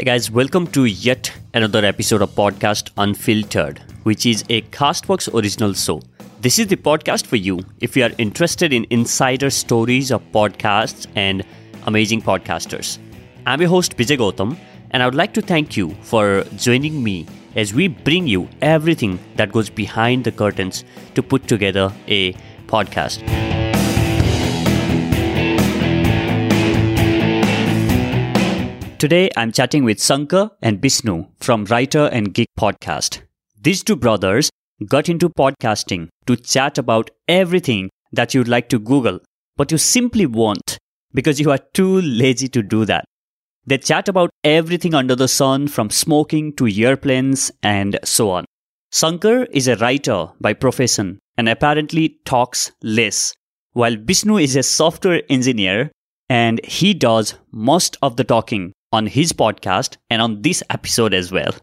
Hey guys, welcome to yet another episode of Podcast Unfiltered, which is a Castbox original show. This is the podcast for you if you are interested in insider stories of podcasts and amazing podcasters. I'm your host Bijay Gautam, and I would like to thank you for joining me as we bring you everything that goes behind the curtains to put together a podcast. Today, I'm chatting with Sankar and Bishnu from Writer and Geek podcast. These two brothers got into podcasting to chat about everything that you'd like to Google, but you simply won't because you are too lazy to do that. They chat about everything under the sun from smoking to airplanes and so on. Sankar is a writer by profession and apparently talks less, while Bishnu is a software engineer and he does most of the talking on his podcast and on this episode as well.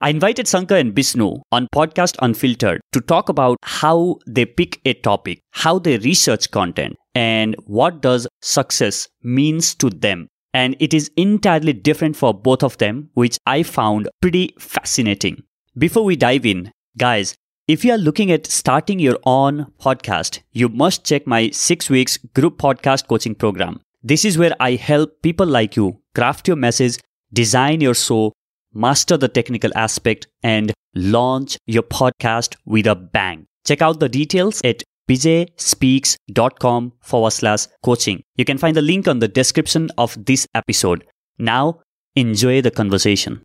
I invited Sankar and Bishnu on Podcast Unfiltered to talk about how they pick a topic, how they research content, and what does success means to them. And it is entirely different for both of them, which I found pretty fascinating. Before we dive in, guys, if you are looking at starting your own podcast, you must check my six weeks group podcast coaching program. This is where I help people like you craft your message, design your show, master the technical aspect, and launch your podcast with a bang. Check out the details at bijayspeaks.com forward slash coaching. You can find the link on the description of this episode. Now, enjoy the conversation.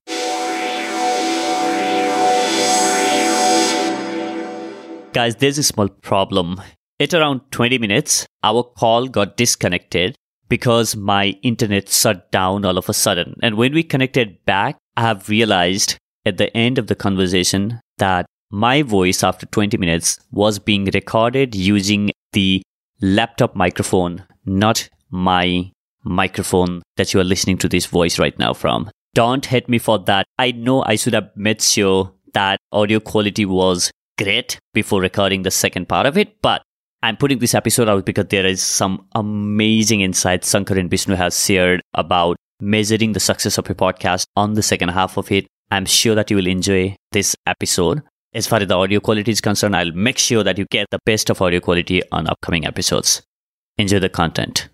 Guys, there's a small problem. At around 20 minutes, our call got disconnected because my internet shut down all of a sudden. And when we connected back, I have realized at the end of the conversation that my voice after 20 minutes was being recorded using the laptop microphone, not my microphone that you are listening to this voice right now from. Don't hate me for that. I know I should have made sure that audio quality was great before recording the second part of it, but I'm putting this episode out because there is some amazing insights Sankar and Bishnu has shared about measuring the success of your podcast on the second half of it. I'm sure that you will enjoy this episode. As far as the audio quality is concerned, I'll make sure that you get the best of audio quality on upcoming episodes. Enjoy the content.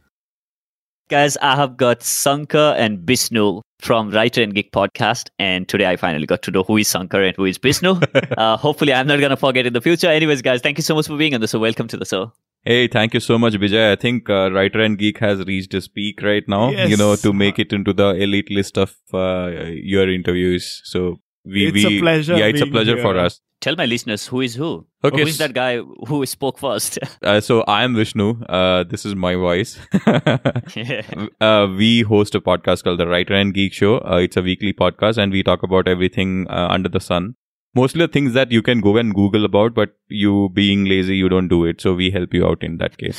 Guys, I have got Sankar and Bishnu from Writer and Geek podcast. And today I finally got to know who is Sankar and who is Bishnu. uh, hopefully, I'm not going to forget in the future. Anyways, guys, thank you so much for being on the show. Welcome to the show. Hey, thank you so much, Vijay. I think uh, Writer and Geek has reached its peak right now, Yes. you know, to make it into the elite list of uh, your interviews. So we, It's a pleasure Yeah, it's a pleasure here. for us. Tell my listeners who is who. Okay, Who is s- that guy who spoke first? Uh, so I am Vishnu. Uh, this is my voice. yeah. uh, we host a podcast called the Writer and Geek Show. Uh, it's a weekly podcast, and we talk about everything uh, under the sun. Mostly the things that you can go and Google about, but you being lazy, you don't do it. So we help you out in that case.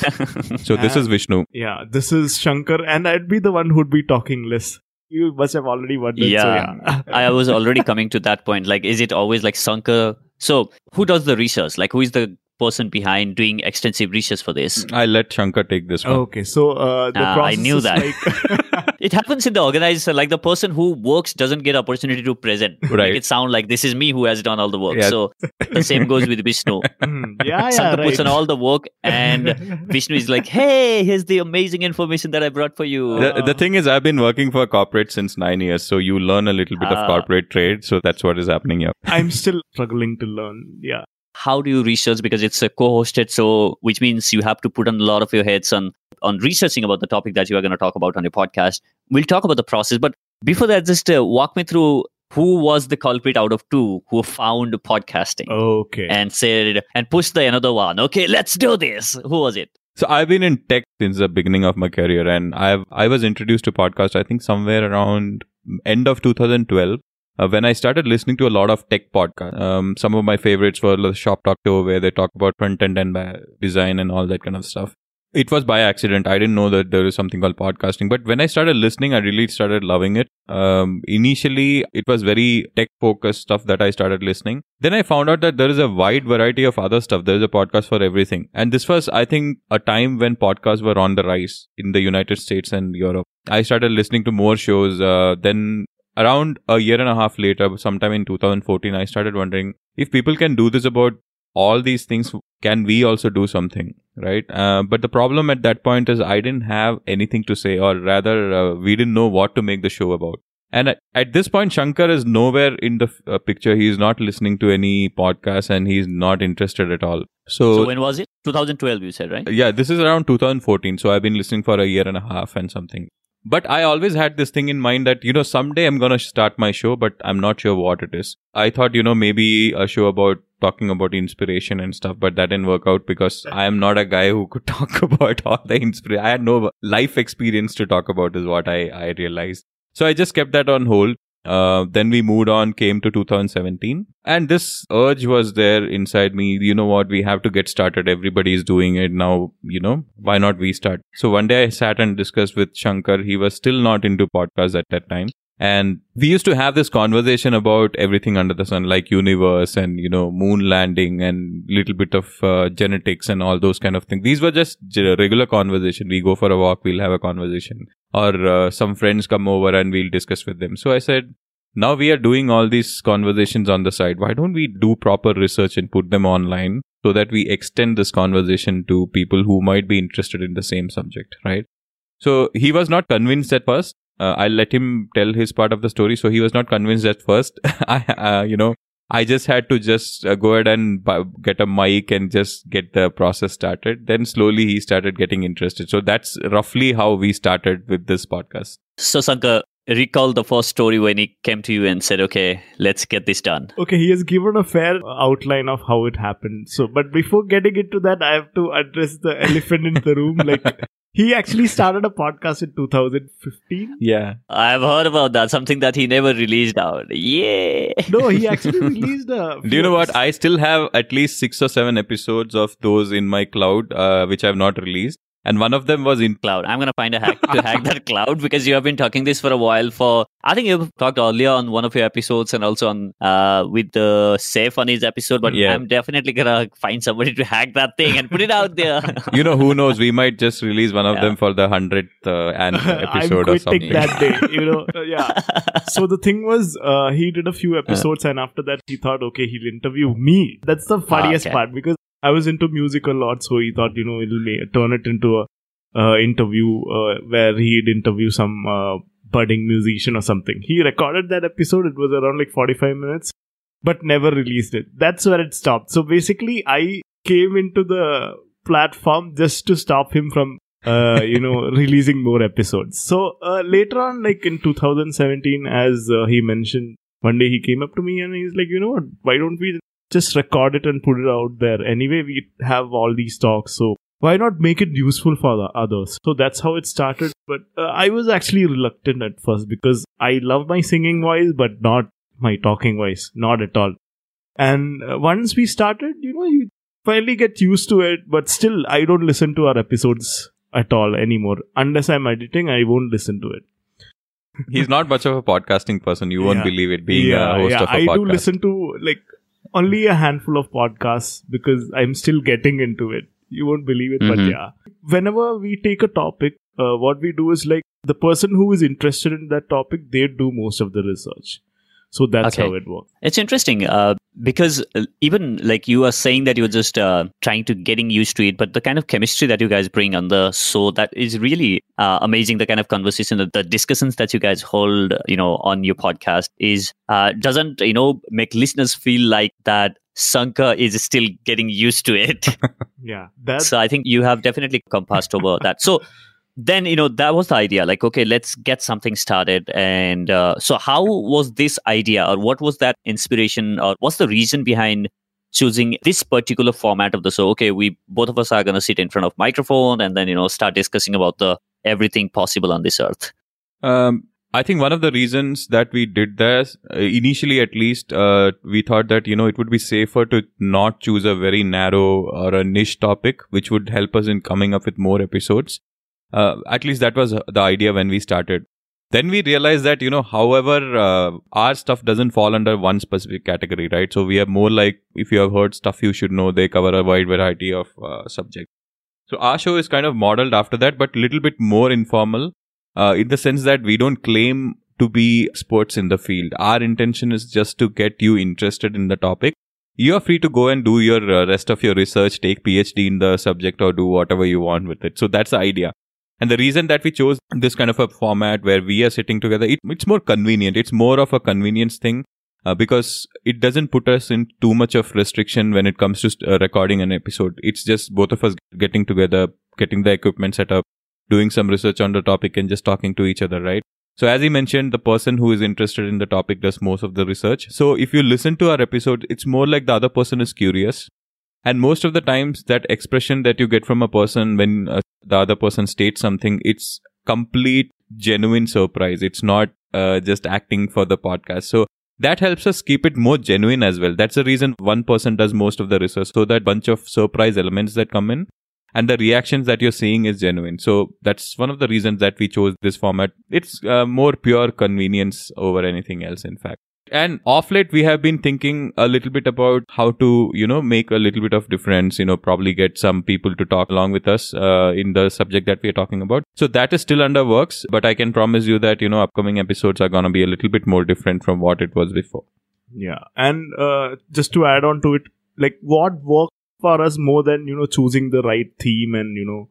So this is Vishnu. Yeah, this is Shankar, and I'd be the one who'd be talking less. You must have already wondered. Yeah. So yeah. I was already coming to that point. Like, is it always like Sankar? So, who does the research? Like, who is the person behind doing extensive research for this? I let Shankar take this one. okay, so uh, the Ah, I knew is that. like It happens in the organizer. Like, the person who works doesn't get opportunity to present. Right. Make it sound like this is me who has done all the work. Yeah. So, the same goes with Vishnu. Hmm, yeah, yeah, Sankar right. puts on all the work, and Vishnu is like, "Hey, here's the amazing information that I brought for you." The, the thing is, I've been working for corporate since nine years, so you learn a little bit Ah. of corporate trade. So that's what is happening here. I'm still struggling to learn. Yeah. How do you research because it's a co-hosted so which means you have to put on a lot of your heads on on researching about the topic that you are going to talk about on your podcast we'll talk about the process but before that just uh, walk me through who was the culprit out of two who found podcasting Okay. and said and pushed the another one okay let's do this who was it So I've been in tech since the beginning of my career, and I've I was introduced to podcast. I think somewhere around end of 2012. Uh, when I started listening to a lot of tech podcasts, um, some of my favorites were the Shop Talk Show, where they talk about front end and design and all that kind of stuff. It was by accident. I didn't know that there is something called podcasting. But when I started listening, I really started loving it. Um, initially, it was very tech focused stuff that I started listening. Then I found out that there is a wide variety of other stuff. There is a podcast for everything. And this was, I think, a time when podcasts were on the rise in the United States and Europe. I started listening to more shows. Uh, then around a year and a half later, sometime in 2014, I started wondering if people can do this about all these things, can we also do something, right? Uh, but the problem at that point is I didn't have anything to say, or rather, uh, we didn't know what to make the show about. And at, at this point, Shankar is nowhere in the uh, picture. He is not listening to any podcast and he's not interested at all. So, So when was it? 2012, you said, right? yeah, this is around 2014. So I've been listening for a year and a half and something. But I always had this thing in mind that, you know, someday I'm going to start my show, but I'm not sure what it is. I thought, you know, maybe a show about talking about inspiration and stuff, but that didn't work out because I am not a guy who could talk about all the inspiration. I had no life experience to talk about, is what I, I realized. So I just kept that on hold. Uh, then we moved on, came to 2017, and this urge was there inside me. You know what? We have to get started. Everybody is doing it now. You know, why not we start? So one day I sat and discussed with Shankar. He was still not into podcasts at that time. And we used to have this conversation about everything under the sun, like universe and, you know, moon landing and little bit of uh, genetics and all those kind of things. These were just regular conversation. We go for a walk, we'll have a conversation or uh, some friends come over and we'll discuss with them. So I said, now we are doing all these conversations on the side. Why don't we do proper research and put them online so that we extend this conversation to people who might be interested in the same subject, right? So he was not convinced at first. Uh, I'll let him tell his part of the story. So he was not convinced at first. I, uh, you know, I just had to just uh, go ahead and buy, get a mic and just get the process started. Then slowly he started getting interested. So that's roughly how we started with this podcast. So, Sankar, recall the first story when he came to you and said, okay, let's get this done. Okay, he has given a fair outline of how it happened. So, but before getting into that, I have to address the elephant in the room. Like, he actually started a podcast in 2015. Yeah. I've heard about that, something that he never released out. Yeah. No, he actually released a. Do you know what? I still have at least six or seven episodes of those in my cloud, uh, which I've not released. And one of them was in cloud. I'm gonna find a hack to hack that cloud because you have been talking this for a while. For I think you've talked earlier on one of your episodes and also on uh with the safe on his episode. But Yeah. I'm definitely gonna find somebody to hack that thing and put it out there. you know who knows we might just release one of Yeah. them for the 100th uh, an- I'm episode or quitting something that day. You know, Uh, yeah. So the thing was, uh, he did a few episodes, and after that, he thought, okay, he'll interview me. That's the funniest okay. part because I was into music a lot, so he thought, you know, ma- turn it into a uh, interview uh, where he'd interview some uh, budding musician or something. He recorded that episode. It was around like 45 minutes, but never released it. That's where it stopped. So basically, I came into the platform just to stop him from uh, you know, releasing more episodes. So uh, later on, like in 2017, as uh, he mentioned, one day he came up to me and he's like, you know what? Why don't we just record it and put it out there? Anyway, we have all these talks, so why not make it useful for the others? So that's how it started. But uh, I was actually reluctant at first because I love my singing voice, but not my talking voice, not at all. And uh, once we started, you know, you finally get used to it, but still, I don't listen to our episodes at all anymore. Unless I'm editing, I won't listen to it. he's not much of a podcasting person you won't Yeah. believe it being a host of a I podcast I do listen to like only a handful of podcasts because I'm still getting into it. You won't believe it, but Mhm. yeah. Whenever we take a topic, uh, what we do is like the person who is interested in that topic, they do most of the research. So that's Okay. how it works. It's interesting uh, because uh, even like you are saying that you're just uh, trying to getting used to it, but the kind of chemistry that you guys bring on the show that is really uh, amazing. The kind of conversation, that the discussions that you guys hold, you know, on your podcast is uh, doesn't you know make listeners feel like that Sanka is still getting used to it. Yeah. That's so I think you have definitely compassed over that. So then you know that was the idea like okay let's get something started. And uh, so how was this idea or what was that inspiration or what's the reason behind choosing this particular format of the show? Okay we both of us are going to sit in front of microphone and then you know start discussing about the everything possible on this earth. Um, I think one of the reasons that we did this, uh, initially at least, uh, we thought that, you know, it would be safer to not choose a very narrow or a niche topic, which would help us in coming up with more episodes. Uh, at least that was the idea when we started. Then we realized that, you know, however, uh, our stuff doesn't fall under one specific category, right? So we are more like, if you have heard stuff you should know, they cover a wide variety of uh, subjects. So our show is kind of modeled after that, but a little bit more informal uh, in the sense that we don't claim to be experts in the field. Our intention is just to get you interested in the topic. You are free to go and do your uh, rest of your research, take PhD in the subject, or do whatever you want with it. So that's the idea. And the reason that we chose this kind of a format where we are sitting together, it, it's more convenient. It's more of a convenience thing uh, because it doesn't put us in too much of restriction when it comes to uh, recording an episode. It's just both of us getting together, getting the equipment set up, doing some research on the topic and just talking to each other, right? So as he mentioned, the person who is interested in the topic does most of the research. So if you listen to our episode, it's more like the other person is curious. And most of the times that expression that you get from a person when uh, the other person states something, it's complete genuine surprise. It's not uh, just acting for the podcast. So that helps us keep it more genuine as well. That's the reason one person does most of the research. So that bunch of surprise elements that come in and the reactions that you're seeing is genuine. So that's one of the reasons that we chose this format. It's uh, more pure convenience over anything else, in fact. And off late, we have been thinking a little bit about how to, you know, make a little bit of difference, you know, probably get some people to talk along with us uh, in the subject that we are talking about. So that is still under works, but I can promise you that, you know, upcoming episodes are going to be a little bit more different from what it was before. Yeah. And uh, just to add on to it, like what worked for us more than, you know, choosing the right theme and, you know,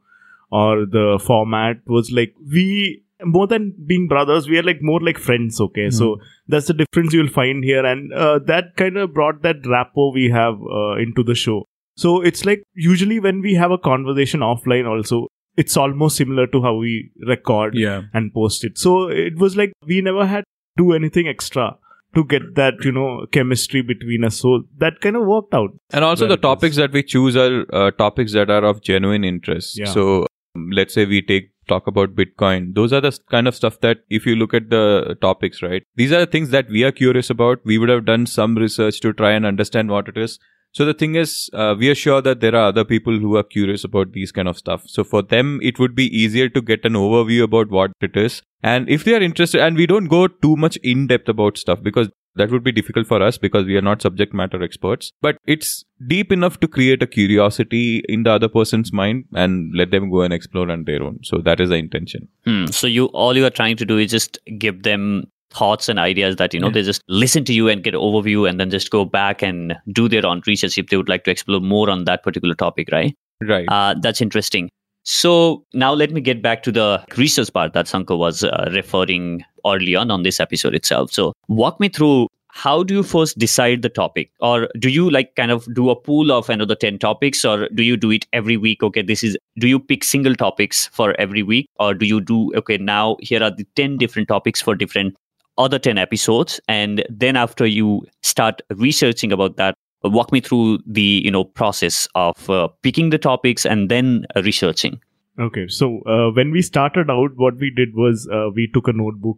or the format was like we more than being brothers, we are like more like friends. Okay, mm. so that's the difference you'll find here, and uh, that kind of brought that rapport we have uh, into the show. So it's like usually when we have a conversation offline, also it's almost similar to how we record yeah. and post it. So it was like we never had to do anything extra to get that you know chemistry between us so that kind of worked out and also the topics that we choose are uh, topics that are of genuine interest Yeah. so um, let's say we take talk about bitcoin. Those are the kind of stuff that if you look at the topics right these are the things that we are curious about. We would have done some research to try and understand what it is. So the thing is uh, we are sure that there are other people who are curious about these kind of stuff. So for them it would be easier to get an overview about what it is. And if they are interested and we don't go too much in depth about stuff because that would be difficult for us because we are not subject matter experts but it's deep enough to create a curiosity in the other person's mind and let them go and explore on their own so that is the intention Hmm. So you all you are trying to do is just give them thoughts and ideas that you know Yeah. they just listen to you and get overview and then just go back and do their own research if they would like to explore more on that particular topic, right? right Uh, that's interesting. So now let me get back to the research part that Sanko was uh, referring early on on this episode itself. So walk me through how do you first decide the topic? Or do you like kind of do a pool of another 10 topics or do you do it every week? Okay this is do you pick single topics for every week? Or do you do okay now here are the 10 different topics for different other 10 episodes and then after you start researching about that walk me through the you know process of uh, picking the topics and then researching Okay, so uh, when we started out, what we did was uh, we took a notebook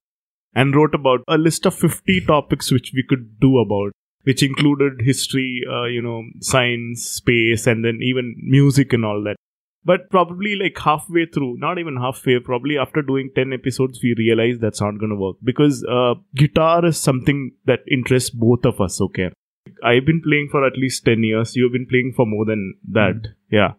and wrote about a list of 50 topics which we could do about, which included history, uh, you know, science, space, and then even music and all that. But probably like halfway through, not even halfway, probably after doing 10 episodes, we realized that's not going to work because uh, guitar is something that interests both of us, okay? I've been playing for at least 10 years. You've been playing for more than that. Yeah.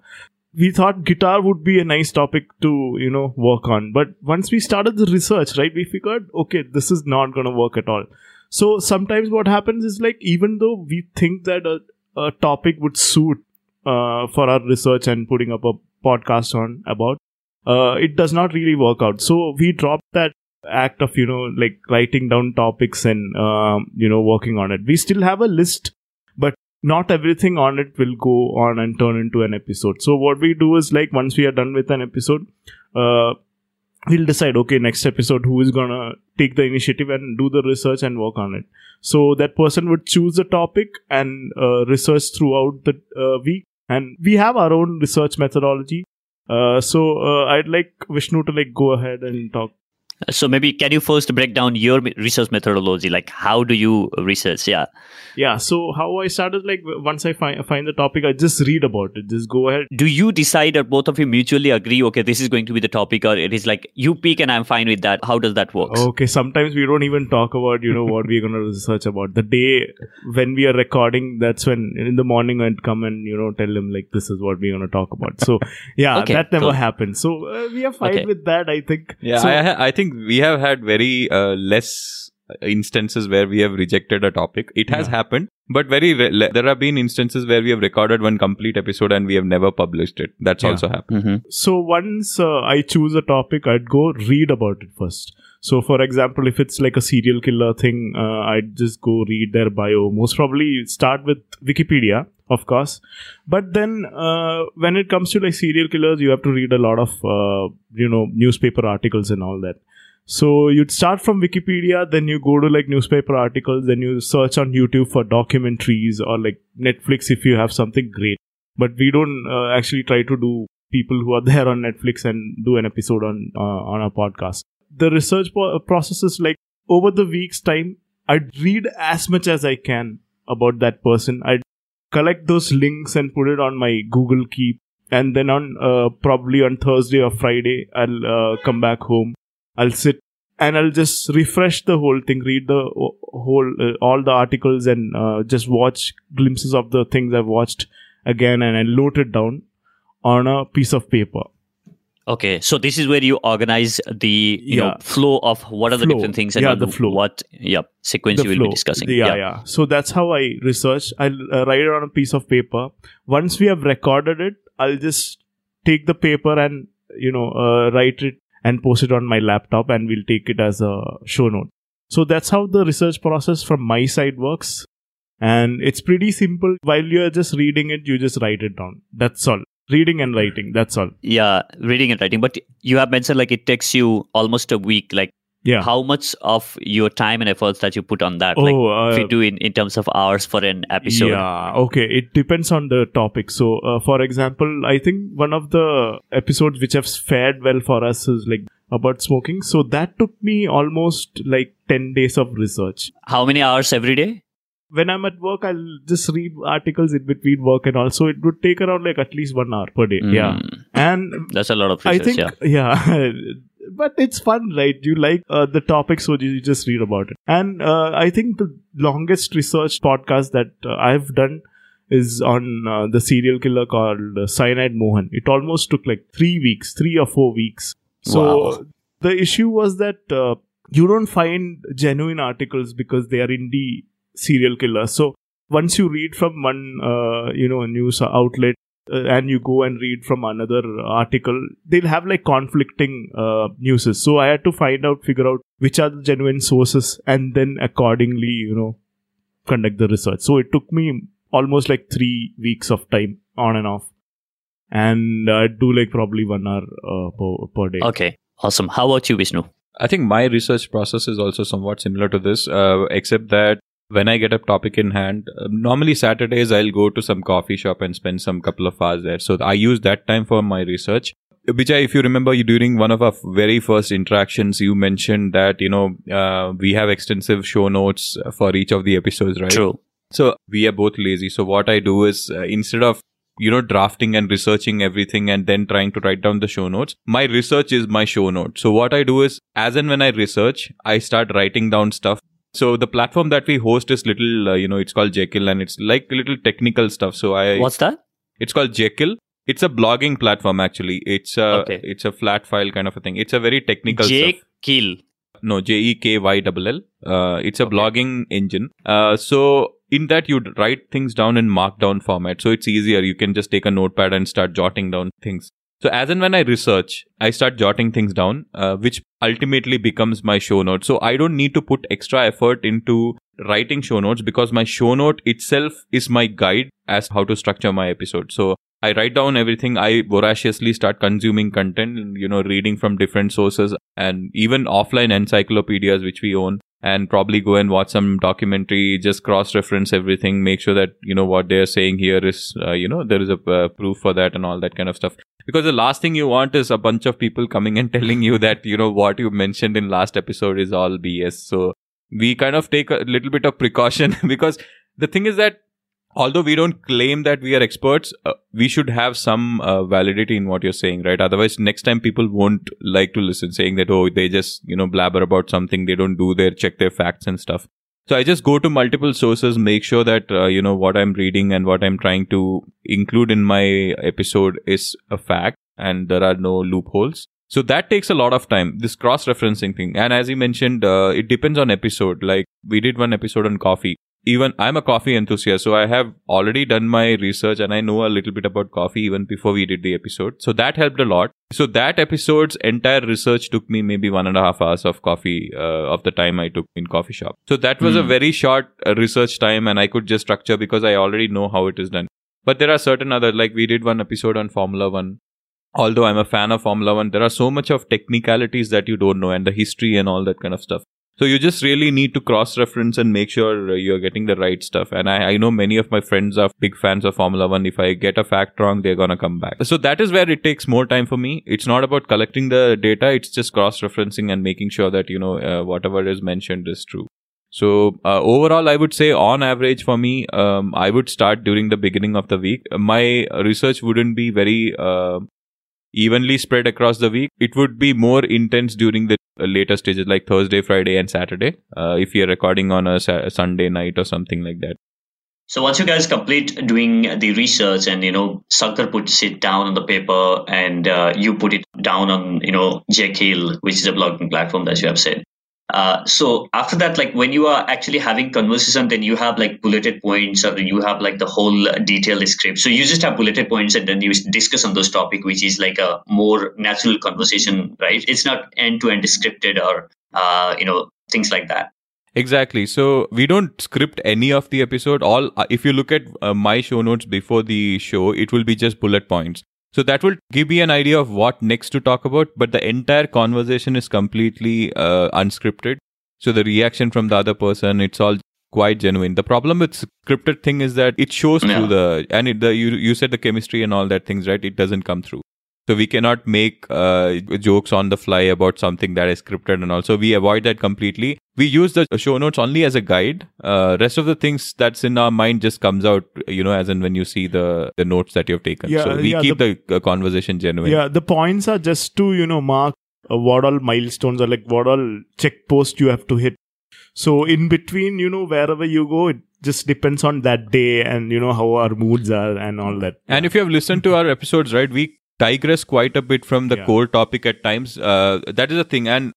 We thought guitar would be a nice topic to you know work on. But once we started the research right we figured okay this is not going to work at all. So sometimes what happens is like even though we think that a, a topic would suit uh, for our research and putting up a podcast on about uh, it does not really work out. So we dropped that act of you know like writing down topics and um, you know working on it we still have a list but not everything on it will go on and turn into an episode. So what we do is like once we are done with an episode, uh, we'll decide okay next episode who is gonna take the initiative and do the research and work on it. So that person would choose a topic and uh, research throughout the uh, week, and we have our own research methodology. Uh, so uh, I'd like Vishnu to like go ahead and talk. So maybe can you first break down your research methodology like how do you research yeah Yeah. So how I started like once I find find the topic, I just read about it. Just go ahead do you decide or both of you mutually agree okay this is going to be the topic or it is like you pick and i'm fine with that how does that work Okay, sometimes we don't even talk about, you know, what we're going to research about. The day when we are recording, that's when in the morning I'd come and, you know, tell them, like, this is what we're going to talk about. So, yeah, Okay, that never cool. happened. So, uh, we are fine Okay. with that, I think. yeah So, I, I think think we have had very uh, less instances where we have rejected a topic. It has Yeah. happened, but very re- there have been instances where we have recorded one complete episode and we have never published it. That's Yeah. also happened. hmm So once uh, I choose a topic, I'd go read about it first. So, for example, if it's like a serial killer thing, uh, I'd just go read their bio. Most probably start with Wikipedia, of course. But then, uh, when it comes to like serial killers, you have to read a lot of, uh, you know, newspaper articles and all that. So you'd start from Wikipedia, then you go to like newspaper articles, then you search on YouTube for documentaries or like Netflix if you have something great. But we don't uh, actually try to do people who are there on Netflix and do an episode on uh, on our podcast. The research po- process is like over the week's time, I'd read as much as I can about that person. I'd collect those links and put it on my Google Keep, and then on uh, probably on Thursday or Friday, I'll uh, come back home. I'll sit and I'll just refresh the whole thing, read the whole uh, all the articles, and uh, just watch glimpses of the things I've watched again, and I'll note it down on a piece of paper. Okay, so this is where you organize the you know flow of what are the different things and Yeah, the flow. what yeah sequence The you will flow. be discussing. Yeah, yeah, So that's how I research. I'll uh, write it on a piece of paper. Once we have recorded it, I'll just take the paper and you know uh, write it and post it on my laptop, and we'll take it as a show note. So that's how the research process from my side works. And it's pretty simple. While you're just reading it, you just write it down. That's all. Reading and writing. That's all. yeah, reading and writing. But you have mentioned like it takes you almost a week. Like Yeah. how much of your time and efforts that you put on that? oh, like uh, if you do in, in terms of hours for an episode. Yeah, okay. It depends on the topic. So, uh, for example, I think one of the episodes which have fared well for us is like about smoking. So that took me almost like 10 days of research. How many hours every day? When I'm at work, I'll just read articles in between work and also it would take around like at least one hour per day. Yeah. Mm, And that's a lot of I think, yeah. yeah. but it's fun, right? You like uh, the topic, so you just read about it. And uh, I think the longest research podcast that uh, I've done is on uh, the serial killer called uh, Cyanide Mohan. It almost took like three weeks, three or four weeks. So Wow. the issue was that uh, you don't find genuine articles because they are indie serial killers. So once you read from one, uh, you know, news outlet uh, and you go and read from another article, they'll have like conflicting uh, newses. So I had to find out, figure out which are the genuine sources, and then accordingly, you know, conduct the research. So it took me almost like three weeks of time on and off, and I'd do like probably one hour uh, per, per day. Okay, awesome. How about you, Vishnu? I think my research process is also somewhat similar to this, uh, except that when I get a topic in hand, uh, normally Saturdays I'll go to some coffee shop and spend some couple of hours there. So I use that time for my research. Vijay, if you remember, you during one of our very first interactions, you mentioned that you know uh, we have extensive show notes for each of the episodes, right? True. So we are both lazy. So what I do is uh, instead of you know drafting and researching everything and then trying to write down the show notes, my research is my show note. So what I do is as and when I research, I start writing down stuff. So the platform that we host is little, uh, you know, it's called Jekyll and it's like little technical stuff. So I, What's that? it's called Jekyll. It's a blogging platform actually. It's a, Okay. it's a flat file kind of a thing. It's a very technical stuff Jake Kill. no J E K Y L L. Uh, it's a blogging engine. Uh, so in that you write things down in Markdown format, so it's easier. You can just take a notepad and start jotting down things. So as and when I research, I start jotting things down, uh, which ultimately becomes my show note. So I don't need to put extra effort into writing show notes because my show note itself is my guide as how to structure my episode. So I write down everything. I voraciously start consuming content, you know, reading from different sources and even offline encyclopedias, which we own, and probably go and watch some documentary, just cross reference everything, make sure that, you know, what they're saying here is, uh, you know, there is a uh, proof for that and all that kind of stuff. Because the last thing you want is a bunch of people coming and telling you that, you know, what you mentioned in last episode is all BS. So we kind of take a little bit of precaution because the thing is that although we don't claim that we are experts uh, we should have some uh, validity in what you're saying right? Otherwise next time people won't like to listen saying that oh they just you know blabber about something. They don't do their check their facts and stuff so i just go to multiple sources make sure that uh, you know what i'm reading and what i'm trying to include in my episode is a fact and there are no loopholes So that takes a lot of time, this cross referencing thing. And as you mentioned, uh, it depends on episode. Like we did one episode on coffee. Even I'm a coffee enthusiast, so I have already done my research and I know a little bit about coffee even before we did the episode. So that helped a lot. So that episode's entire research took me maybe one and a half hours of coffee uh, of the time I took in coffee shop. So that was a Hmm. very short uh, research time and I could just structure because I already know how it is done. But there are certain other, like we did one episode on Formula One. Although I'm a fan of Formula One, there are so much of technicalities that you don't know and the history and all that kind of stuff. So you just really need to cross reference and make sure uh, you're getting the right stuff. And I, I know many of my friends are big fans of Formula One. If I get a fact wrong, they're gonna come back. So that is where it takes more time for me. It's not about collecting the data. It's just cross referencing and making sure that, you know, uh, whatever is mentioned is true. So uh, overall, I would say on average for me, um, I would start during the beginning of the week. My research wouldn't be very uh, evenly spread across the week. It would be more intense during the later stages, like Thursday, Friday, and Saturday. Uh, if you're recording on a, sa- Sunday night or something like that. So once you guys complete doing the research and you know Sankar puts it down on the paper and uh, you put it down on you know Jekyll, which is a blogging platform that you have said. Uh, so after that, like when you are actually having conversation, then you have like bulleted points or you have like the whole detailed script. So you just have bulleted points and then you discuss on those topic, which is like a more natural conversation, right? It's not end to end scripted or uh, you know things like that. Exactly. So we don't script any of the episode. All uh, if you look at uh, my show notes before the show, it will be just bullet points. So that will give me an idea of what next to talk about. But the entire conversation is completely uh, unscripted. So the reaction from the other person, it's all quite genuine. The problem with scripted thing is that it shows Yeah. through the and it, the you you said the chemistry and all that things right. It doesn't come through. So we cannot make uh, jokes on the fly about something that is scripted and also we avoid that completely. We use the show notes only as a guide. Uh, rest of the things that's in our mind just comes out, you know, as in when you see the the notes that you've taken. Yeah, so we yeah, keep the, uh, conversation genuine. Yeah, the points are just to you know mark uh, what all milestones are like what all check post you have to hit. So in between, you know, wherever you go, it just depends on that day and you know how our moods are and all that. And if you have listened to our episodes, right, we digress quite a bit from the Yeah. core topic at times. Uh, that is a thing, and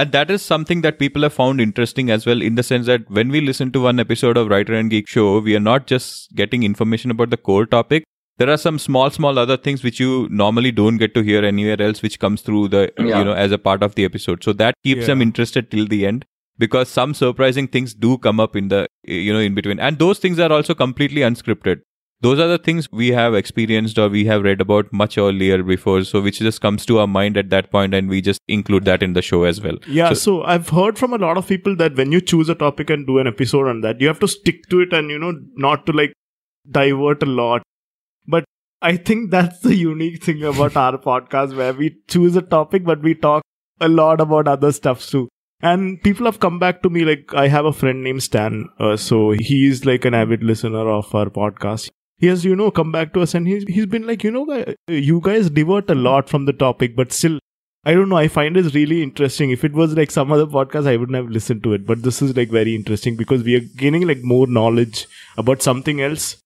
and that is something that people have found interesting as well. In the sense that when we listen to one episode of Writer and Geek Show, we are not just getting information about the core topic. There are some small, small other things which you normally don't get to hear anywhere else, which comes through the Yeah. you know as a part of the episode. So that keeps Yeah. them interested till the end because some surprising things do come up in the you know in between, and those things are also completely unscripted those are the things we have experienced or we have read about much earlier before so which just comes to our mind at that point and we just include that in the show as well Yeah, So- so, I've heard from a lot of people that when you choose a topic and do an episode on that, you have to stick to it and you know not to like divert a lot. But I think that's the unique thing about our podcast where we choose a topic but we talk a lot about other stuff too. And people have come back to me like I have a friend named Stan, uh, so he's like an avid listener of our podcast. He has, you know, come back to us and he's he's been like, you know, you guys divert a lot from the topic, but still I don't know. I find this really interesting. If it was like some other podcast, I wouldn't have listened to it. But this is like very interesting because we are gaining like more knowledge about something else,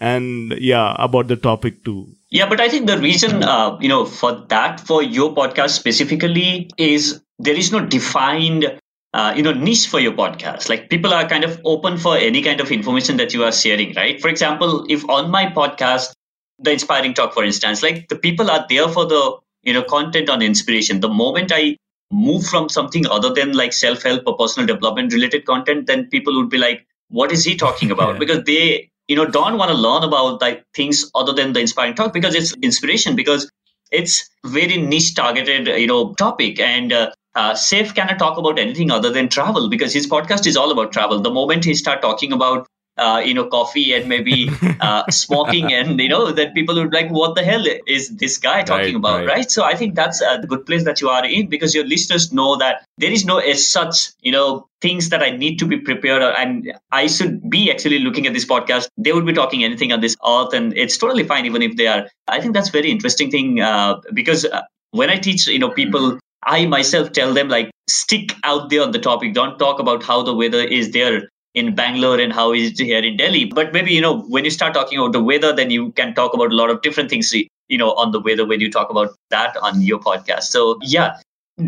and yeah, about the topic too. Yeah, but I think the reason, uh, you know, for that, for your podcast specifically, is there is no defined, uh, you know, niche for your podcast. Like people are kind of open for any kind of information that you are sharing, right? For example, if on my podcast, the inspiring talk, for instance, like the people are there for the, you know, content on inspiration. The moment I move from something other than like self-help or personal development related content, then people would be like, what is he talking about? Yeah. Because they you know don't want to learn about like things other than the inspiring talk because it's inspiration because it's very niche targeted you know topic and uh, uh, Safe cannot talk about anything other than travel because his podcast is all about travel. The moment he start talking about uh, you know coffee and maybe uh, smoking and you know that people would like what the hell is this guy talking Right, about right. right. so i think that's a good place that you are in because your listeners know that there is no as such you know things that i need to be prepared and i should be actually looking at this podcast they would be talking anything on this earth and it's totally fine even if they are i think that's very interesting thing uh, because uh, when i teach you know people i myself tell them like stick out there on the topic don't talk about how the weather is there in Bangalore and how is it here in Delhi. But maybe, you know, when you start talking about the weather, then you can talk about a lot of different things. you know, on the weather when you talk about that on your podcast. So, yeah,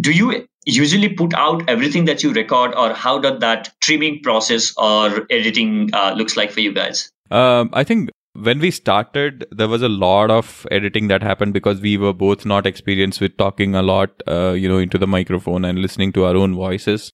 do you usually put out everything that you record, or how does that trimming process or editing uh, looks like for you guys? Um, I think when we started, there was a lot of editing that happened because we were both not experienced with talking a lot, uh, you know, into the microphone and listening to our own voices.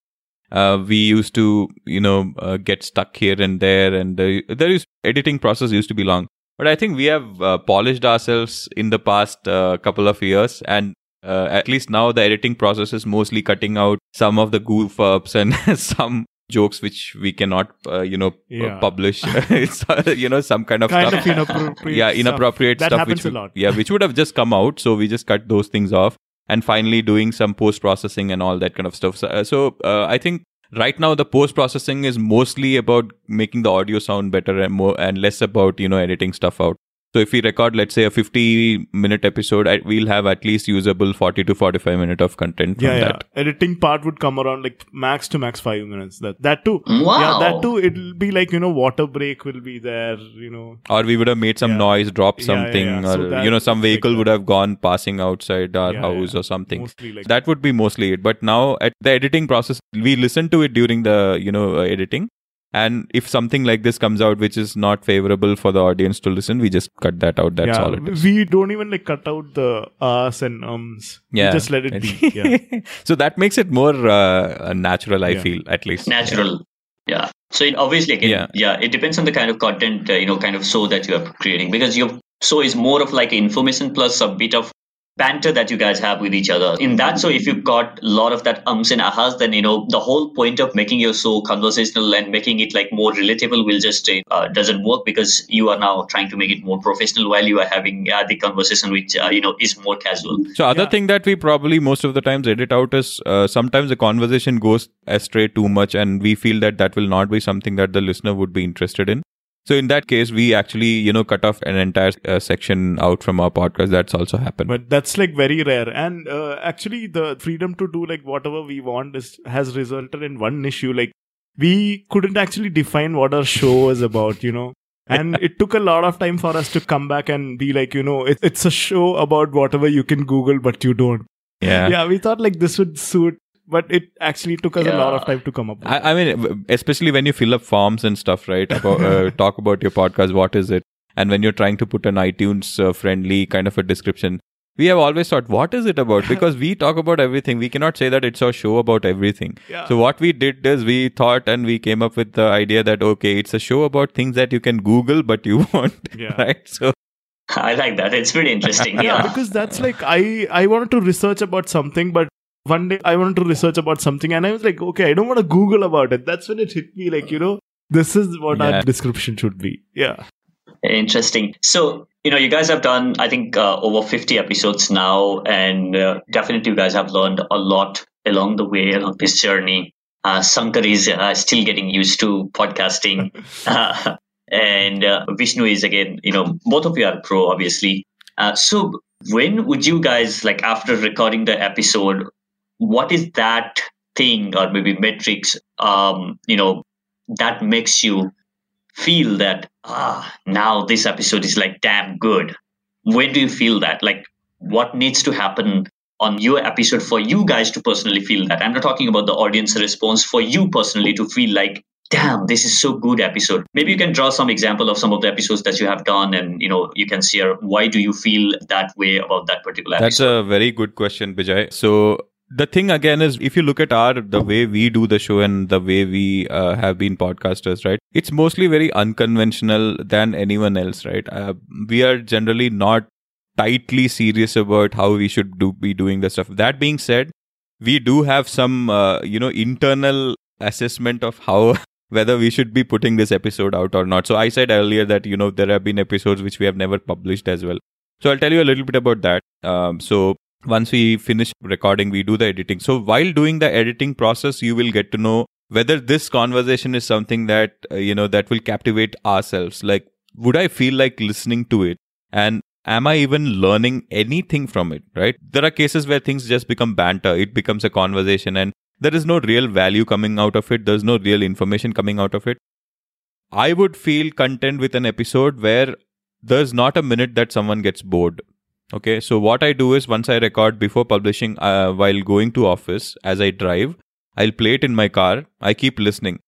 Uh, we used to, you know, uh, get stuck here and there, and the there is editing process used to be long. But I think we have uh, polished ourselves in the past uh, couple of years, and uh, at least now the editing process is mostly cutting out some of the goof ups and some jokes which we cannot uh, you know uh, Yeah. publish it's uh, you know some kind of kind stuff of inappropriate. yeah stuff. inappropriate That stuff happens which lot. yeah which would have just come out so we just cut those things off and finally doing some post processing and all that kind of stuff so, uh, so uh, i think right now the post processing is mostly about making the audio sound better and more and less about you know editing stuff out so if we record let's say a 50 minute episode I, we'll have at least usable 40 to 45 minute of content from yeah, yeah. that Editing part would come around like max to max five minutes. That that too. Wow. Yeah, that too. It'll be like you know, water break will be there. You know, or we would have made some Yeah. noise drop Yeah, yeah, something yeah. Or that- you know some it's like vehicle would have gone passing outside our Yeah, house yeah. or something mostly like that would be mostly it but now at the editing process we listen to it during the you know uh, editing and if something like this comes out which is not favorable for the audience to listen we just cut that out that's yeah, all it is we don't even like cut out the us and ums. We yeah just let it be. Yeah. so that makes it more uh, natural i Yeah. feel at least natural yeah so it obviously again, Yeah. yeah it depends on the kind of content uh, you know kind of show that you are creating because your show is more of like information plus a bit of banter that you guys have with each other in that so if you've got a lot of that ums and ahas then you know the whole point of making your show conversational and making it like more relatable will just uh, doesn't work because you are now trying to make it more professional while you are having uh, the conversation which uh, you know is more casual So other Yeah. thing that we probably most of the times edit out is uh, sometimes the conversation goes astray too much, and we feel that that will not be something that the listener would be interested in. So in that case, we actually you know cut off an entire uh, section out from our podcast. That's also happened. But that's like very rare. And uh, actually, the freedom to do like whatever we want is has resulted in one issue. Like we couldn't actually define what our show was about, you know. And it took a lot of time for us to come back and be like, you know, it, it's a show about whatever you can Google, but you don't. yeah. Yeah, we thought like this would suit, but it actually took us a lot of time to come up with. I, I mean, especially when you fill up forms and stuff, right? About uh, talk about your podcast, what is it? And when you're trying to put an iTunes uh, friendly kind of a description, we have always thought, what is it about? Because we talk about everything. We cannot say that it's a show about everything. Yeah. So what we did is we thought and we came up with the idea that okay, it's a show about things that you can Google but you won't, Yeah. right? So i like that it's pretty interesting yeah, yeah because that's like I I wanted to research about something, but one day I wanted to research about something, and I was like, okay, I don't want to Google about it. That's when it hit me, like you know, this is what Yeah. our description should be. Yeah, Interesting. So, you know, you guys have done, I think, uh, over 50 episodes now, and uh, definitely you guys have learned a lot along the way, along this journey. Uh, Sankar is uh, still getting used to podcasting. Uh, and uh, Vishnu is, again, you know, both of you are pro, obviously. Uh, so, when would you guys, like, after recording the episode, what is that thing or maybe metrics, um, you know, that makes you feel that ah now this episode is like damn good when do you feel that like what needs to happen on your episode for you guys to personally feel that i'm not talking about the audience response for you personally to feel like damn this is so good episode maybe you can draw some example of some of the episodes that you have done and you know you can share why do you feel that way about that particular episode? That's a very good question, Vijay. So the thing again is, if you look at our the way we do the show and the way we uh, have been podcasters, right? It's mostly very unconventional than anyone else, right? Uh, we are generally not tightly serious about how we should do be doing the stuff. That being said, we do have some uh, you know internal assessment of how whether we should be putting this episode out or not. So I said earlier that you know there have been episodes which we have never published as well. So I'll tell you a little bit about that. Um, so once we finish recording, we do the editing. So while doing the editing process, you will get to know whether this conversation is something that uh, you know that will captivate ourselves. Like, would I feel like listening to it? And am I even learning anything from it? Right? There are cases where things just become banter. It becomes a conversation, and there is no real value coming out of it. There's no real information coming out of it. I would feel content with an episode where there's not a minute that someone gets bored Okay, so what I do is once I record before publishing, uh, while going to office as I drive, I'll play it in my car. I keep listening.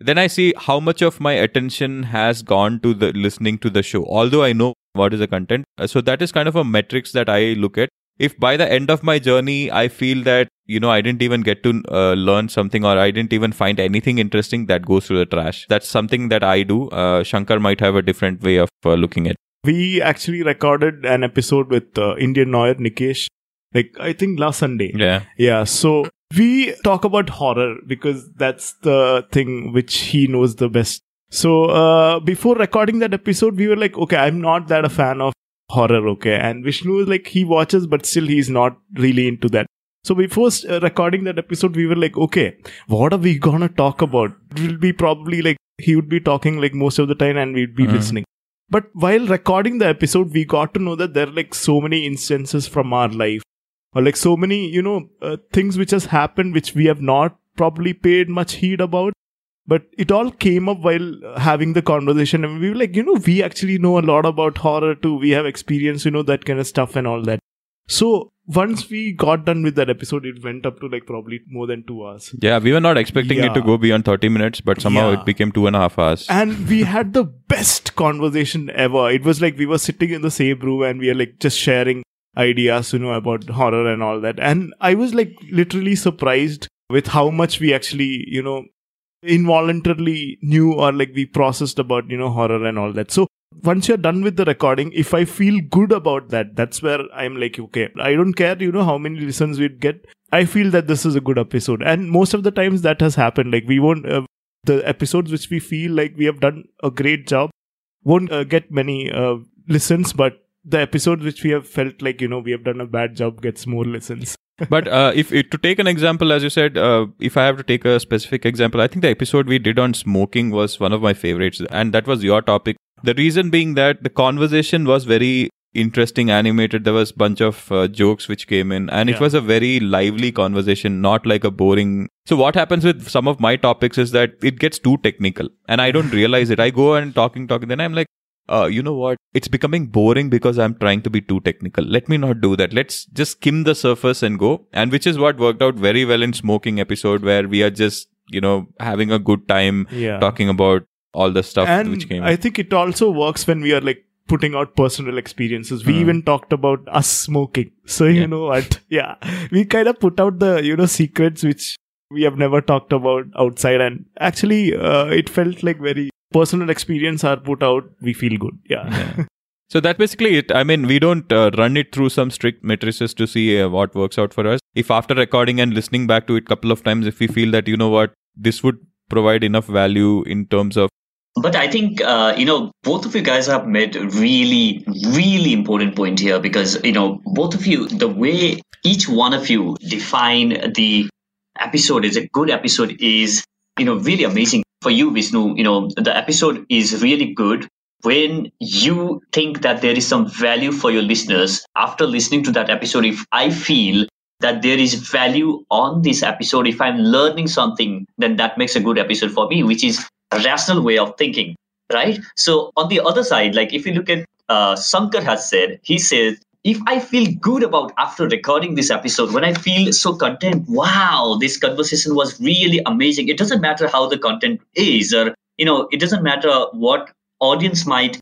Then I see how much of my attention has gone to the listening to the show. Although I know what is the content, Uh, so that is kind of a metrics that I look at. If by the end of my journey I feel that you know I didn't even get to uh, learn something or I didn't even find anything interesting, that goes to the trash. That's something that I do. Uh, Shankar might have a different way of uh, looking at. We actually recorded an episode with uh, Indian lawyer Nikesh, like I think last Sunday. Yeah. Yeah, so we talk about horror because that's the thing which he knows the best. So uh, before recording that episode, we were like, okay, I'm not that a fan of horror, okay, and Vishnu is like he watches, but still he's not really into that. So before uh, recording that episode, we were like, okay, what are we gonna talk about? It will be probably like he would be talking like most of the time, and we'd be Mhm. listening. But while recording the episode, we got to know that there are like so many instances from our life. Or like so many you know uh, things which has happened which we have not probably paid much heed about. But it all came up while having the conversation. And we were like you know we actually know a lot about horror too. We have experience you know that kind of stuff and all that so once we got done with that episode it went up to like probably more than two hours. Yeah, we were not expecting it to go beyond 30 minutes, but somehow Yeah. it became two and a half hours. and we had the best conversation ever. It was like we were sitting in the same room and we are like just sharing ideas you know about horror and all that. And i was like literally surprised with how much we actually you know involuntarily knew or like we processed about you know horror and all that. So once you're done with the recording if i feel good about that that's where i'm like okay i don't care you know how many listens we'd get. I feel that this is a good episode. And most of the times that has happened like we won't uh, the episodes which we feel like we have done a great job won't uh, get many uh, listens but the episode which we have felt like you know we have done a bad job gets more listens. But uh, if to take an example, as you said, uh, if I have to take a specific example, I think the episode we did on smoking was one of my favorites, and that was your topic. The reason being that the conversation was very interesting, animated. There was bunch of uh, jokes which came in, and it was a very lively conversation, not like a boring. So what happens with some of my topics is that it gets too technical, and I don't realize it. I go and talking, talking, then I'm like. Uh, you know what? It's becoming boring because I'm trying to be too technical. Let me not do that. Let's just skim the surface and go. And which is what worked out very well in smoking episode where we are just, you know, having a good time yeah talking about all the stuff and which came. i think it also works when we are like putting out personal experiences we Mhm. even talked about us smoking so you Yeah. know what yeah we kind of put out the you know secrets which we have never talked about outside and actually uh, it felt like very personal experience are put out we feel good yeah, Yeah. So that's basically it. I mean, we don't uh, run it through some strict matrices to see uh, what works out for us. If after recording and listening back to it couple of times, if we feel that you know what this would provide enough value in terms of But I think uh, you know both of you guys have made a really, really important point here because you know both of you, the way each one of you define the episode is a good episode is you know really amazing for you, Vishnu. You know the episode is really good when you think that there is some value for your listeners after listening to that episode. If I feel that there is value on this episode, if I'm learning something, then that makes a good episode for me, which is rational way of thinking, right? So on the other side, like if you look at uh, Shankar has said, he says, if I feel good about after recording this episode, when I feel so content, wow, this conversation was really amazing. It doesn't matter how the content is, or you know, it doesn't matter what audience might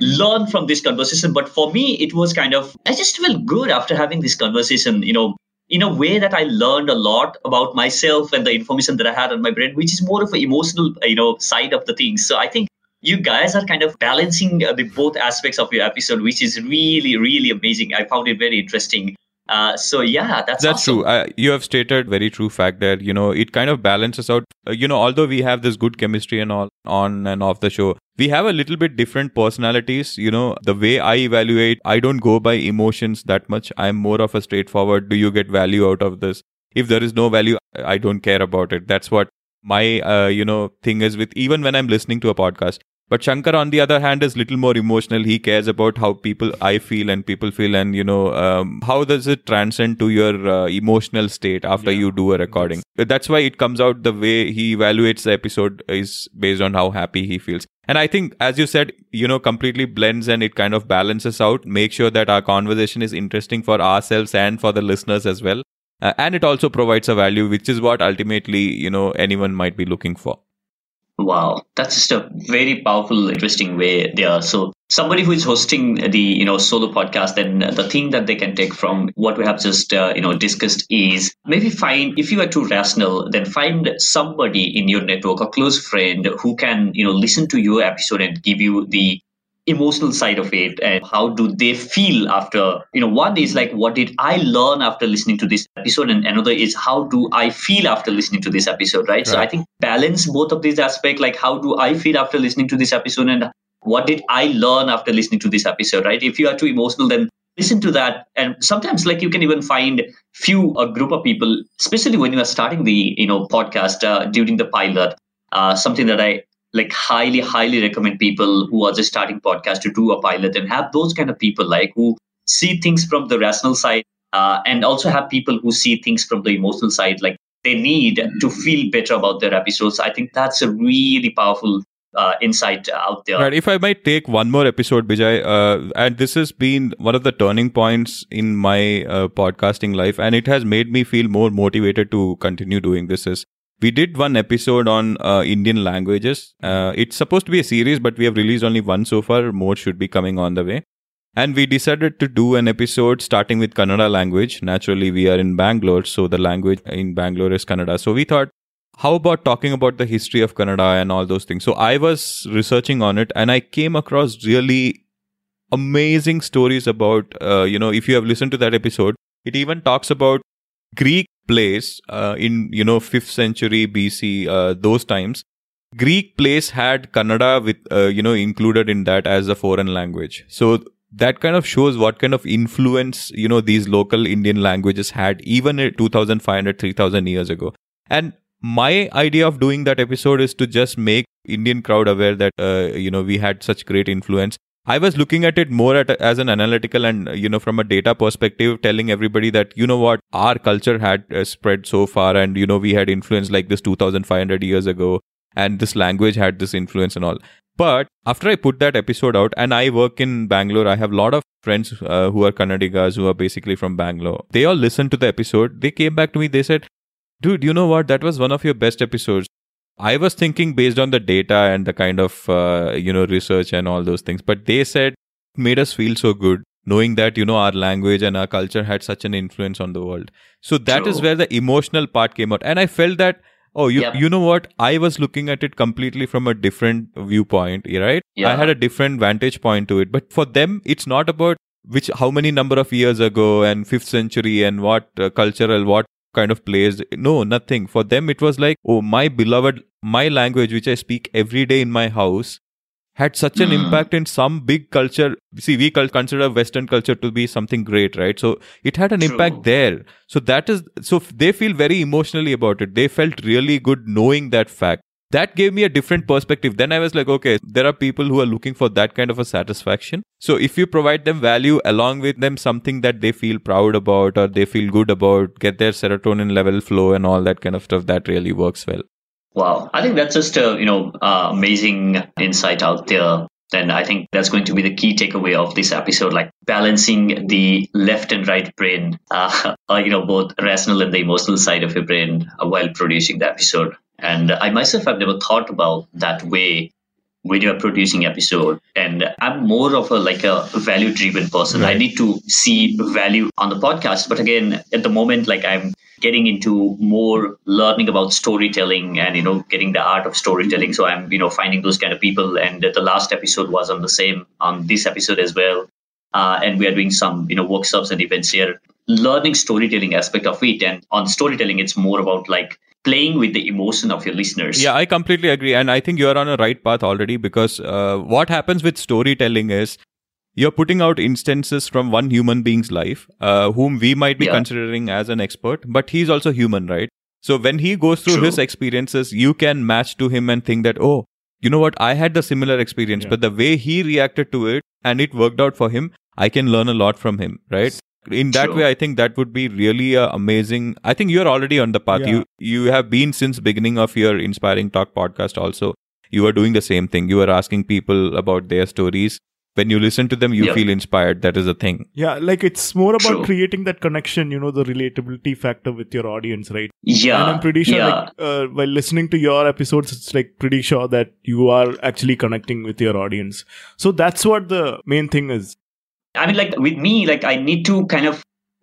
learn from this conversation. But for me, it was kind of I just felt good after having this conversation. You know, in a way that I learned a lot about myself and the information that I had on my brain, which is more of an emotional, you know, side of the things. So I think you guys are kind of balancing uh, the both aspects of your episode, which is really, really amazing. I found it very interesting. Uh, so yeah, that's That's awesome. true. Uh, you have stated very true fact that you know it kind of balances out. Uh, you know, although we have this good chemistry and all on and off the show, we have a little bit different personalities. You know, the way I evaluate, I don't go by emotions that much. I'm more of a straightforward. Do you get value out of this? If there is no value, I don't care about it. That's what my uh, you know thing is with even when I'm listening to a podcast. But Shankar, on the other hand, is little more emotional. He cares about how people I feel and people feel, and you know um, how does it transcend to your uh, emotional state after Yeah. you do a recording. That's why it comes out the way he evaluates the episode is based on how happy he feels. And I think, as you said, you know, completely blends and it kind of balances out. Make sure that our conversation is interesting for ourselves and for the listeners as well. Uh, and it also provides a value, which is what ultimately, you know, anyone might be looking for. Wow, that's just a very powerful, interesting way there. So somebody who is hosting the you know solo podcast, then the thing that they can take from what we have just uh, you know discussed is maybe find if you are too rational, then find somebody in your network, a close friend who can you know listen to your episode and give you the emotional side of it and how do they feel after you know one is like what did i learn after listening to this episode and another is how do i feel after listening to this episode right, right. so i think balance both of these aspects like how do i feel after listening to this episode and what did i learn after listening to this episode right? If you are too emotional then listen to that. And sometimes like you can even find few a group of people especially when you are starting the you know podcast uh, during the pilot uh, something that i like highly highly recommend people who are just starting podcast to do a pilot and have those kind of people like who see things from the rational side uh, and also have people who see things from the emotional side like they need to feel better about their episodes i think that's a really powerful uh, insight out there. Right. If I might take one more episode, Bijay, uh, and this has been one of the turning points in my uh, podcasting life, and it has made me feel more motivated to continue doing this. Is we did one episode on uh, Indian languages. Uh, it's supposed to be a series, but we have released only one so far. More should be coming on the way. And we decided to do an episode starting with Kannada language. Naturally, we are in Bangalore, so the language in Bangalore is Kannada. So we thought, how about talking about the history of Kannada and all those things? So I was researching on it and I came across really amazing stories about, uh, you know, if you have listened to that episode, it even talks about Greek plays uh, in you know 5th century BC uh, those times Greek place had Kannada with uh, you know included in that as a foreign language. So that kind of shows what kind of influence you know these local Indian languages had even 2500 3000 years ago. And my idea of doing that episode is to just make Indian crowd aware that uh, you know we had such great influence I was looking at it more at, as an analytical and you know from a data perspective, telling everybody that you know what our culture had uh, spread so far, and you know we had influence like this 2,500 years ago, and this language had this influence and all. But after I put that episode out, and I work in Bangalore, I have a lot of friends uh, who are Kannadigas who are basically from Bangalore. They all listened to the episode. They came back to me. They said, "Dude, you know what? That was one of your best episodes." I was thinking based on the data and the kind of uh, you know research and all those things, but they said made us feel so good knowing that you know our language and our culture had such an influence on the world. So that True. is where the emotional part came out, and I felt that oh you yep. you know what I was looking at it completely from a different viewpoint, right? Yeah. I had a different vantage point to it, but for them it's not about which how many number of years ago and fifth century and what uh, cultural what kind of plays. No, nothing. For them, it was like, oh, my beloved, my language, which I speak every day in my house, had such an mm. impact in some big culture. See, we consider Western culture to be something great, right? So it had an True. impact there. So that is, so they feel very emotionally about it. They felt really good knowing that fact that gave me a different perspective. Then I was like, okay, there are people who are looking for that kind of a satisfaction. So if you provide them value along with them something that they feel proud about or they feel good about, get their serotonin level flow and all that kind of stuff, that really works well. Wow, I think that's just a you know uh, amazing insight out there. And I think that's going to be the key takeaway of this episode, like balancing the left and right brain, uh, you know, both rational and the emotional side of your brain while producing the episode. And I myself have never thought about that way when you're producing episode. And I'm more of a like a value driven person. Right. I need to see value on the podcast. But again, at the moment, like I'm getting into more learning about storytelling and you know getting the art of storytelling so i'm you know finding those kind of people and the last episode was on the same on this episode as well uh, and we are doing some you know workshops and events here learning storytelling aspect of it and on storytelling it's more about like playing with the emotion of your listeners. Yeah, I completely agree. And I think you're on a right path already because uh, what happens with storytelling is you're putting out instances from one human being's life, uh, whom we might be yeah. considering as an expert, but he's also human, right? So when he goes through True. his experiences, you can match to him and think that, oh, you know what? I had the similar experience, yeah. but the way he reacted to it and it worked out for him, I can learn a lot from him, right? In that way i think that would be really uh, amazing i think you're already on the path yeah. you you have been since beginning of your inspiring talk podcast also you are doing the same thing. You are asking people about their stories. When you listen to them, you Yep. feel inspired. That is a thing. Yeah, like it's more about True. creating that connection, you know, the relatability factor with your audience, right? Yeah. and I'm pretty sure, yeah. like, uh, while listening to your episodes, it's like pretty sure that you are actually connecting with your audience. So that's what the main thing is. I mean, like with me, like I need to kind of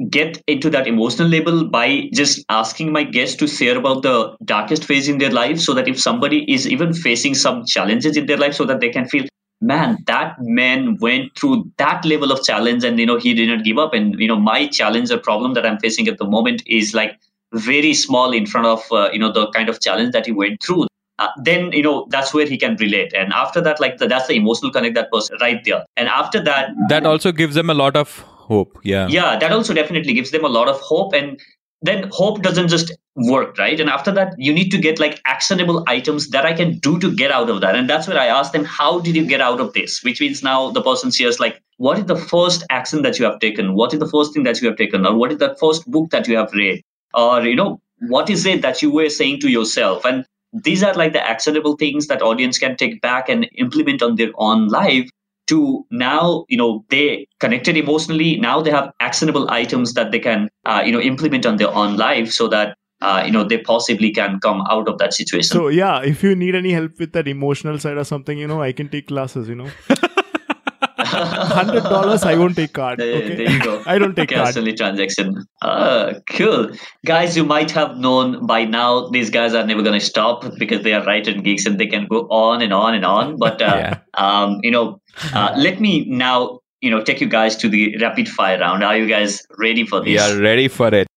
get into that emotional label by just asking my guests to share about the darkest phase in their life so that if somebody is even facing some challenges in their life so that they can feel man that man went through that level of challenge and you know he did not give up. And you know my challenge or problem that i'm facing at the moment is like very small in front of uh, you know the kind of challenge that he went through uh, then you know that's where he can relate. And after that like the, that's the emotional connect that person right there. And after that That also gives them a lot of hope. Yeah. yeah that also definitely gives them a lot of hope. And then hope doesn't just work right? And after that you need to get like actionable items that i can do to get out of that. And that's where i ask them how did you get out of this? Which means now the person shares like what is the first action that you have taken? What is the first thing that you have taken? Or what is the first book that you have read? Or you know what is it that you were saying to yourself? And these are like the actionable things that audience can take back and implement on their own life to now you know they connected emotionally now they have actionable items that they can uh, you know implement on their own life so that uh, you know they possibly can come out of that situation So yeah, if you need any help with that emotional side or something, you know, I can take classes. You know, hundred dollars I won't take card. There, Okay, there you go. I don't take card. Cash only transaction. Ah, cool. Guys, you might have known by now these guys are never going to stop because they are writer geeks and they can go on and on and on. But, uh, Yeah. um, you know, uh, let me now, you know, take you guys to the rapid fire round. Are you guys ready for this? We are ready for it.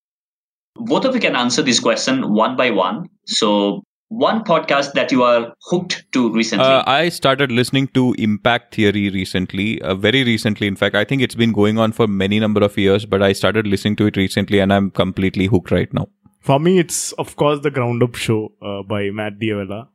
Both of you can answer this question one by one. So, one podcast that you are hooked to recently. Uh, I started listening to Impact Theory recently, uh, very recently. In fact, I think it's been going on for many number of years, but I started listening to it recently, and I'm completely hooked right now. For me, it's of course the Ground Up Show uh, by Matt D'Avella.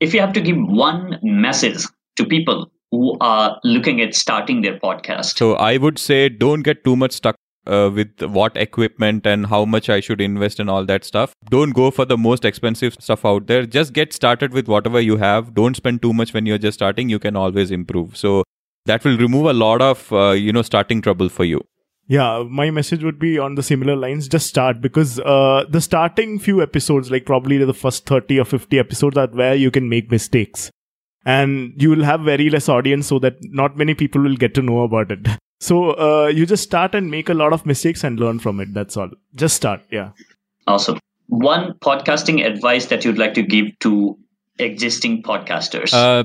if you have to give one message to people who are looking at starting their podcast, So I would say don't get too much stuck uh, with what equipment and how much I should invest and all that stuff. Don't go for the most expensive stuff out there. Just get started with whatever you have. Don't spend too much when you're just starting. You can always improve. So that will remove a lot of uh, you know starting trouble for you. Yeah, my message would be on the similar lines. Just start because uh, the starting few episodes, like probably the first 30 or 50 episodes, are where you can make mistakes. And you will have very less audience so that not many people will get to know about it. So uh, you just start and make a lot of mistakes and learn from it. That's all. Just start. Yeah. awesome. One podcasting advice that you'd like to give to existing podcasters. Uh,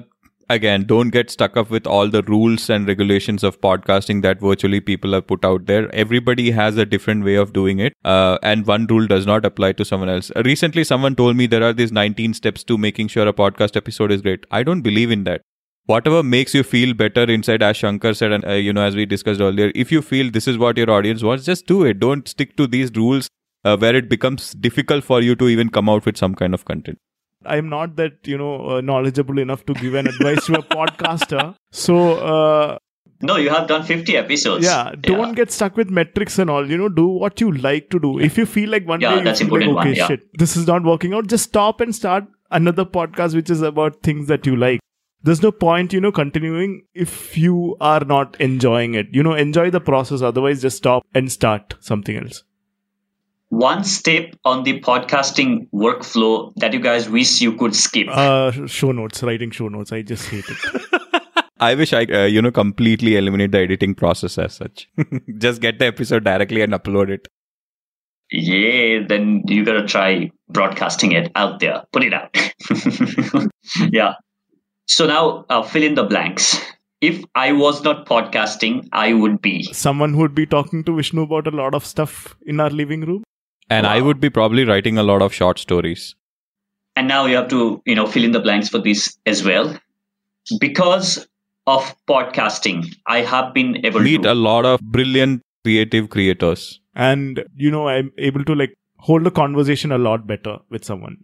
again, don't get stuck up with all the rules and regulations of podcasting that virtually people have put out there. Everybody has a different way of doing it, uh, and one rule does not apply to someone else. Uh, recently, someone told me there are these 19 steps to making sure a podcast episode is great. I don't believe in that. Whatever makes you feel better inside, as Shankar said, and uh, you know, as we discussed earlier, if you feel this is what your audience wants, just do it. Don't stick to these rules uh, where it becomes difficult for you to even come out with some kind of content. I'm not that, you know, uh, knowledgeable enough to give an advice to a podcaster. So, uh, no, you have done 50 episodes. yeah don't get stuck with metrics and all you know do what you like to do if you feel like one Yeah, day you that's feel like important okay one, yeah. shit this is not working out just stop and start another podcast which is about things that you like there's no point you know continuing if you are not enjoying it you know enjoy the process otherwise just stop and start something else One step on the podcasting workflow that you guys wish you could skip. uh show notes writing show notes i just hate it I wish I, uh, you know, completely eliminate the editing process as such. Just get the episode directly and upload it. yeah, then you gotta try broadcasting it out there. Put it out. yeah. So now uh, fill in the blanks. If I was not podcasting, I would be. someone who would be talking to vishnu about a lot of stuff in our living room And I would be probably writing a lot of short stories. And now you have to, you know, fill in the blanks for this as well. Because of podcasting, I have been able Meet to meet a lot of brilliant creative creators. and you know i'm able to like hold a conversation a lot better with someone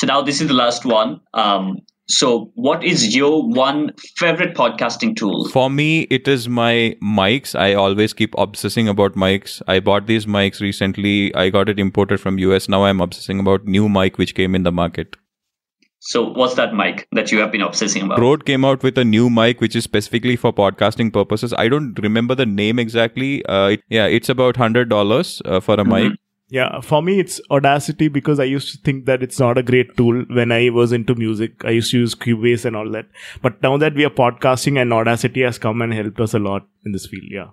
So now this is the last one. Um, so what is your one favorite podcasting tool? For me, it is my mics. I always keep obsessing about mics. I bought these mics recently. I got it imported from US. Now I'm obsessing about new mic which came in the market. So what's that mic that you have been obsessing about? Rode came out with a new mic which is specifically for podcasting purposes. I don't remember the name exactly. Uh, it, yeah, it's about hundred dollars uh, for a Mhm. mic. Yeah, for me it's Audacity because I used to think that it's not a great tool when I was into music. I used to use Cubase and all that. But now that we are podcasting and Audacity has come and helped us a lot in this field, yeah.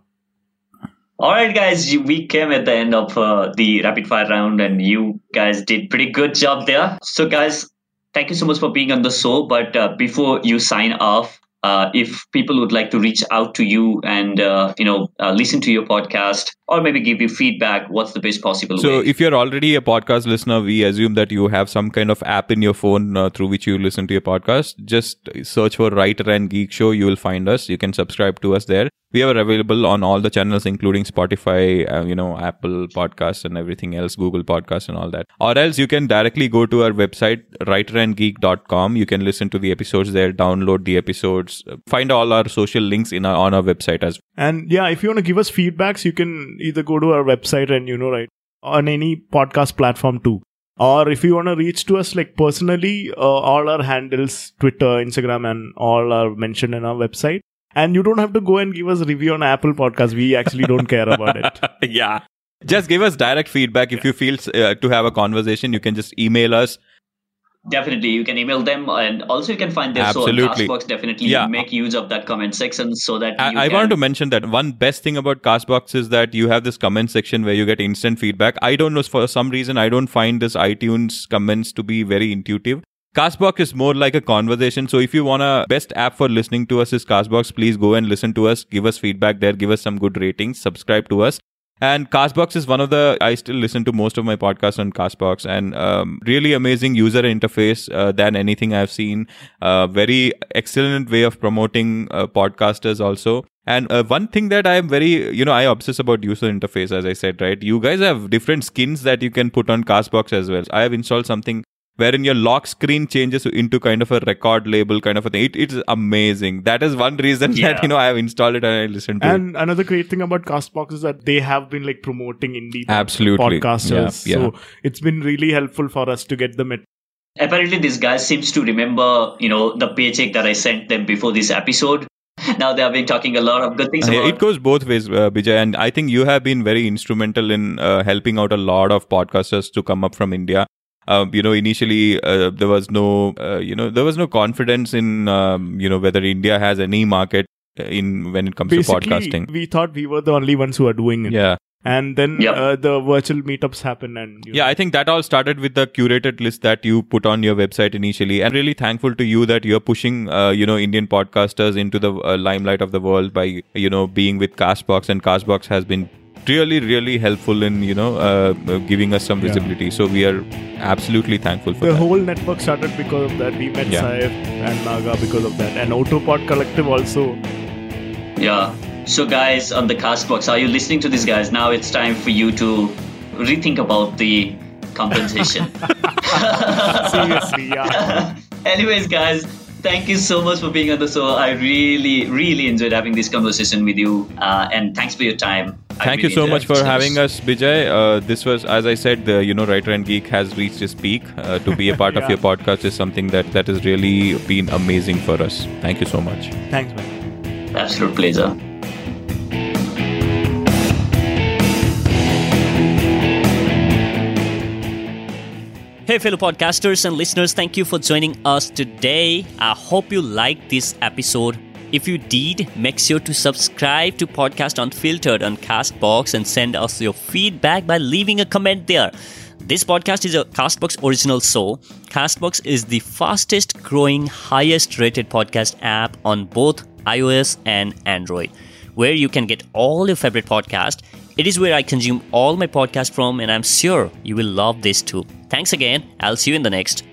All right, guys, we came at the end of uh, the rapid fire round, and you guys did pretty good job there. So, guys, thank you so much for being on the show. But uh, before you sign off, uh, if people would like to reach out to you and uh, you know uh, listen to your podcast or maybe give you feedback, what's the best possible So, way? if you're already a podcast listener, we assume that you have some kind of app in your phone uh, through which you listen to your podcast. Just search for Writer and Geek Show. You will find us. You can subscribe to us there. We are available on all the channels, including Spotify, uh, you know, Apple Podcasts and everything else, Google Podcasts and all that. Or else you can directly go to our website, writerandgeek.com. You can listen to the episodes there, download the episodes, find all our social links in our, on our website as well And yeah, if you want to give us feedbacks, you can either go to our website and, you know, right, on any podcast platform too. Or if you want to reach to us like personally, uh, all our handles, Twitter, Instagram, and all are mentioned in our website. And you don't have to go and give us a review on Apple Podcast. We actually don't care about it. yeah. Just give us direct feedback. If you feel uh, to have a conversation, you can just email us. Definitely, you can email them, and also you can find their show on Castbox. Definitely, Yeah. make use of that comment section so that you I, I wanted to mention that one best thing about Castbox is that you have this comment section where you get instant feedback. I don't know, for some reason, I don't find this iTunes comments to be very intuitive. Castbox is more like a conversation. So if you want a best app for listening to us is Castbox, please go and listen to us. Give us feedback there. Give us some good ratings. Subscribe to us. And Castbox is one of the, I still listen to most of my podcasts on Castbox and um, really amazing user interface uh, than anything I've seen. Uh, very excellent way of promoting uh, podcasters also. And uh, one thing that I am very, you know, I obsess about user interface, as I said, right? You guys have different skins that you can put on Castbox as well. I have installed something wherein your lock screen changes into kind of a record label kind of a thing. It, it's amazing. That is one reason Yeah. that, you know, I have installed it and I listen to it. And another great thing about Castbox is that they have been like promoting indie Absolutely. podcasters. Yeah, yeah. So it's been really helpful for us to get them at apparently this guy seems to remember you know the paycheck that i sent them before this episode now they have been talking a lot of good things about it goes both ways, uh, Bijay, and I think you have been very instrumental in uh, helping out a lot of podcasters to come up from India. Uh, you know, initially uh, there was no, uh, you know, there was no confidence in, um, you know, whether India has any market in when it comes basically to podcasting. we thought we were the only ones who are doing it. Yeah, And then Yep. uh, the virtual meetups happen and you yeah. I think that all started with the curated list that you put on your website initially, and really thankful to you that you're pushing, uh, you know, Indian podcasters into the uh, limelight of the world by, you know, being with Castbox, and Castbox has been really, really helpful in, you know, uh, uh, giving us some Yeah. visibility. So we are absolutely thankful for the that. whole network started because of that. We met Yeah. Saif and Naga because of that. And Autopod Collective also. yeah so guys on the castbox are you listening to these guys now it's time for you to rethink about the compensation Seriously, yeah. anyways guys thank you so much for being on the show i really really enjoyed having this conversation with you uh, and thanks for your time I Thank really you so much for this having us, Bijay. Uh, this was, as I said, the you know, Writer and Geek has reached its peak. Uh, to be a part of your podcast is something that that has really been amazing for us. Thank you so much. Thanks, man. absolute pleasure Hey, fellow podcasters and listeners, thank you for joining us today. I hope you liked this episode. If you did, make sure to subscribe to Podcast Unfiltered on Castbox and send us your feedback by leaving a comment there. This podcast is a Castbox original show. Castbox is the fastest growing, highest rated podcast app on both iOS and Android, where you can get all your favorite podcast. It is where I consume all my podcast from, and I'm sure you will love this too. Thanks again. I'll see you in the next